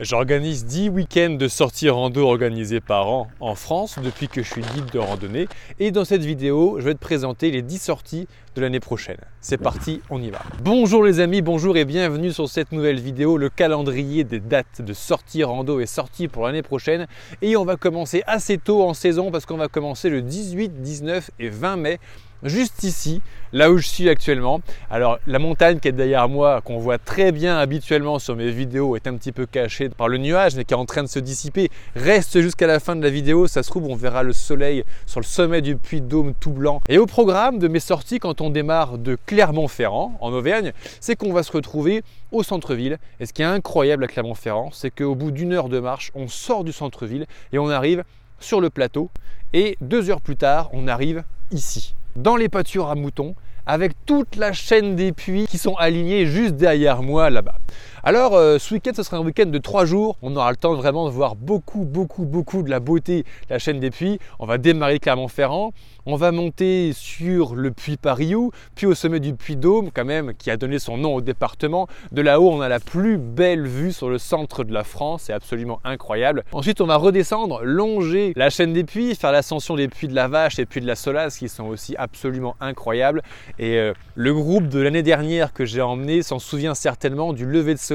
J'organise 10 week-ends de sorties rando organisés par an en France depuis que je suis guide de randonnée. Et dans cette vidéo, je vais te présenter les 10 sorties de l'année prochaine. C'est parti, on y va. Bonjour les amis, bonjour et bienvenue sur cette nouvelle vidéo, le calendrier des dates de sorties rando et sorties pour l'année prochaine. Et on va commencer assez tôt en saison parce qu'on va commencer le 18, 19 et 20 mai juste ici, là où je suis actuellement. Alors la montagne qui est derrière moi, qu'on voit très bien habituellement sur mes vidéos, est un petit peu cachée par le nuage, mais qui est en train de se dissiper. Reste jusqu'à la fin de la vidéo, ça se trouve on verra le soleil sur le sommet du Puy de Dôme tout blanc. Et au programme de mes sorties, quand on démarre de Clermont-Ferrand, en Auvergne, c'est qu'on va se retrouver au centre-ville. Et ce qui est incroyable à Clermont-Ferrand, c'est qu'au bout d'une heure de marche, on sort du centre-ville et on arrive sur le plateau. Et deux heures plus tard, on arrive ici dans les pâtures à moutons avec toute la chaîne des puits qui sont alignés juste derrière moi là-bas. Alors euh, ce week-end ce sera un week-end de trois jours, on aura le temps vraiment de voir beaucoup beaucoup beaucoup de la beauté de la chaîne des puits. On va démarrer Clermont-Ferrand, on va monter sur le puits Pariou, puis au sommet du puits Dôme quand même qui a donné son nom au département. De là-haut on a la plus belle vue sur le centre de la France, c'est absolument incroyable. Ensuite on va redescendre, longer la chaîne des puits, faire l'ascension des puits de la Vache et puis de la Solace qui sont aussi absolument incroyables. Et euh, le groupe de l'année dernière que j'ai emmené s'en souvient certainement du lever de soleil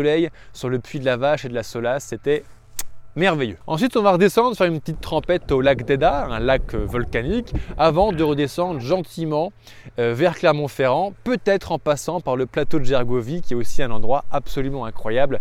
sur le puits de la Vache et de la Solace. C'était merveilleux. Ensuite, on va redescendre, faire une petite trempette au lac d'Eda, un lac euh, volcanique, avant de redescendre gentiment euh, vers Clermont-Ferrand, peut-être en passant par le plateau de Gergovie, qui est aussi un endroit absolument incroyable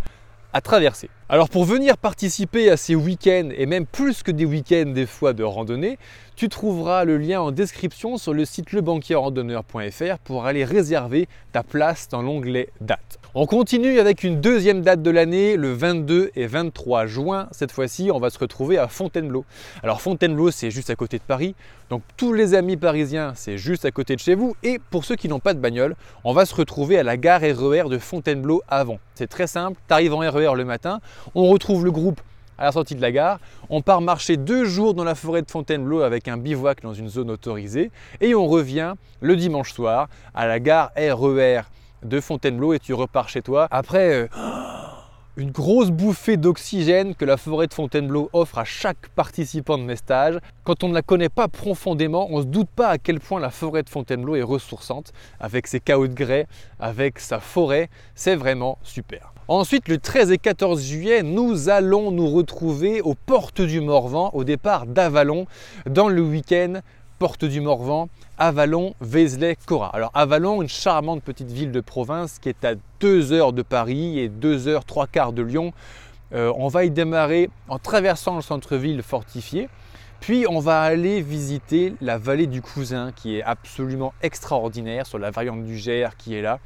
à traverser. Alors pour venir participer à ces week-ends, et même plus que des week-ends des fois de randonnée, tu trouveras le lien en description sur le site lebanquierrandonneur.fr pour aller réserver ta place dans l'onglet date. On continue avec une deuxième date de l'année, le 22 et 23 juin. Cette fois-ci, on va se retrouver à Fontainebleau. Alors Fontainebleau, c'est juste à côté de Paris. Donc tous les amis parisiens, c'est juste à côté de chez vous. Et pour ceux qui n'ont pas de bagnole, on va se retrouver à la gare RER e de Fontainebleau avant. C'est très simple, tu arrives en RER e le matin, on retrouve le groupe à la sortie de la gare. On part marcher deux jours dans la forêt de Fontainebleau avec un bivouac dans une zone autorisée. Et on revient le dimanche soir à la gare RER e de Fontainebleau et tu repars chez toi. Après, euh, une grosse bouffée d'oxygène que la forêt de Fontainebleau offre à chaque participant de mes stages. Quand on ne la connaît pas profondément, on ne se doute pas à quel point la forêt de Fontainebleau est ressourçante, avec ses chaos de grès, avec sa forêt, c'est vraiment super. Ensuite, le 13 et 14 juillet, nous allons nous retrouver aux portes du Morvan, au départ d'Avalon, dans le week-end Porte du Morvan, Avalon, Vézelay, Cora. Alors Avalon, une charmante petite ville de province qui est à 2 heures de Paris et 2 heures 3 quarts de Lyon. Euh, on va y démarrer en traversant le centre-ville fortifié. Puis on va aller visiter la vallée du Cousin qui est absolument extraordinaire sur la variante du Gers qui est là.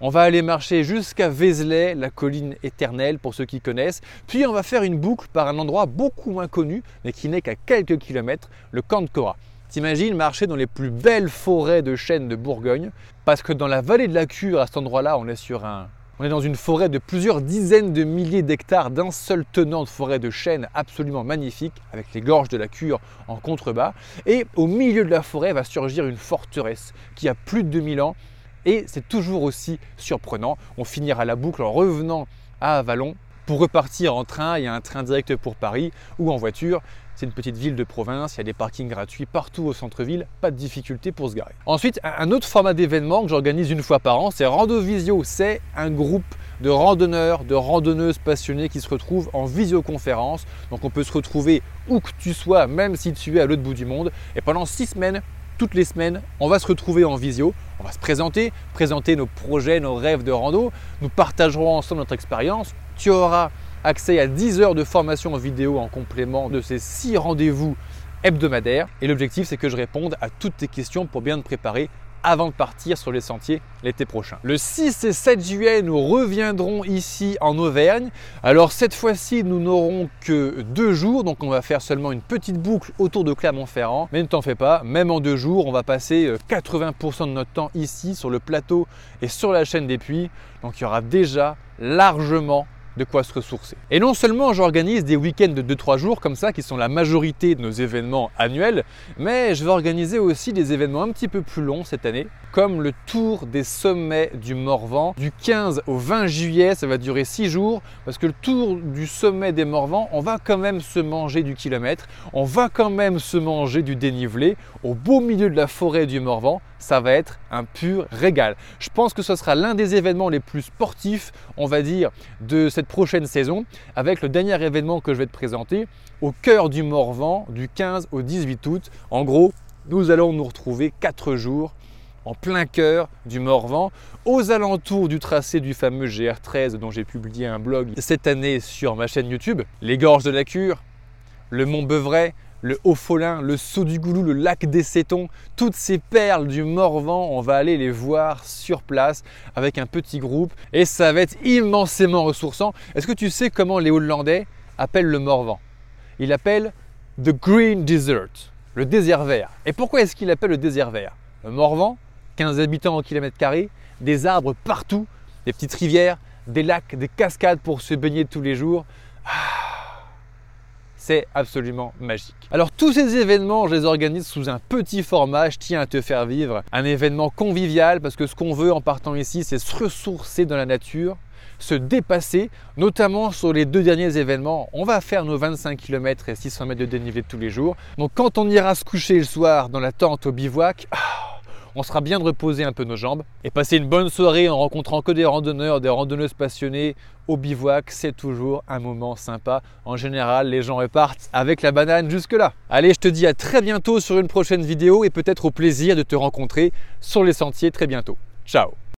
On va aller marcher jusqu'à Vézelay, la colline éternelle pour ceux qui connaissent. Puis on va faire une boucle par un endroit beaucoup moins connu mais qui n'est qu'à quelques kilomètres, le camp de Cora. T'imagines marcher dans les plus belles forêts de chênes de Bourgogne, parce que dans la vallée de la Cure, à cet endroit-là, on est sur un, on est dans une forêt de plusieurs dizaines de milliers d'hectares d'un seul tenant de forêt de chênes absolument magnifique, avec les gorges de la Cure en contrebas. Et au milieu de la forêt va surgir une forteresse qui a plus de 2000 ans. Et c'est toujours aussi surprenant. On finira la boucle en revenant à Avalon pour repartir en train, il y a un train direct pour Paris ou en voiture. C'est une petite ville de province, il y a des parkings gratuits partout au centre-ville, pas de difficulté pour se garer. Ensuite, un autre format d'événement que j'organise une fois par an, c'est Randovisio. C'est un groupe de randonneurs, de randonneuses passionnées qui se retrouvent en visioconférence. Donc on peut se retrouver où que tu sois, même si tu es à l'autre bout du monde. Et pendant six semaines, toutes les semaines, on va se retrouver en visio, on va se présenter, présenter nos projets, nos rêves de rando, nous partagerons ensemble notre expérience, tu auras accès à 10 heures de formation en vidéo en complément de ces 6 rendez-vous hebdomadaires. Et l'objectif, c'est que je réponde à toutes tes questions pour bien te préparer avant de partir sur les sentiers l'été prochain. Le 6 et 7 juillet, nous reviendrons ici en Auvergne. Alors cette fois-ci, nous n'aurons que deux jours, donc on va faire seulement une petite boucle autour de Clermont-Ferrand. Mais ne t'en fais pas, même en deux jours, on va passer 80% euh, de notre temps ici sur le plateau et sur la chaîne des puits. Donc il y aura déjà largement de quoi se ressourcer. Et non seulement j'organise des week-ends de 2-3 jours comme ça, qui sont la majorité de nos événements annuels, mais je vais organiser aussi des événements un petit peu plus longs cette année, comme le tour des sommets du Morvan du 15 au 20 juillet, ça va durer 6 jours, parce que le tour du sommet des Morvans, on va quand même se manger du kilomètre, on va quand même se manger du dénivelé au beau milieu de la forêt du Morvan, ça va être un pur régal. Je pense que ce sera l'un des événements les plus sportifs, on va dire, de cette prochaine saison, avec le dernier événement que je vais te présenter au cœur du Morvan du 15 au 18 août. En gros, nous allons nous retrouver 4 jours en plein cœur du Morvan, aux alentours du tracé du fameux GR13 dont j'ai publié un blog cette année sur ma chaîne YouTube, les gorges de la Cure, le Mont Beuvray, le Haut-Folin, le Saut du Goulou, le lac des Sétons, toutes ces perles du Morvan, on va aller les voir sur place avec un petit groupe et ça va être immensément ressourçant. Est-ce que tu sais comment les Hollandais appellent le Morvan? Ils l'appellent The Green Desert, le désert vert. Et pourquoi est-ce qu'il appelle le désert vert? Le Morvan, 15 habitants au kilomètre carré, des arbres partout, des petites rivières, des lacs, des cascades pour se baigner tous les jours. C'est absolument magique. Alors tous ces événements, je les organise sous un petit format, je tiens à te faire vivre un événement convivial parce que ce qu'on veut en partant ici, c'est se ressourcer dans la nature, se dépasser, notamment sur les deux derniers événements. On va faire nos 25 km et 600 mètres de dénivelé tous les jours. Donc quand on ira se coucher le soir dans la tente au bivouac, ah, on sera bien de reposer un peu nos jambes et passer une bonne soirée en rencontrant que des randonneurs, des randonneuses passionnées au bivouac, c'est toujours un moment sympa. En général, les gens repartent avec la banane jusque-là. Allez, je te dis à très bientôt sur une prochaine vidéo et peut-être au plaisir de te rencontrer sur les sentiers très bientôt. Ciao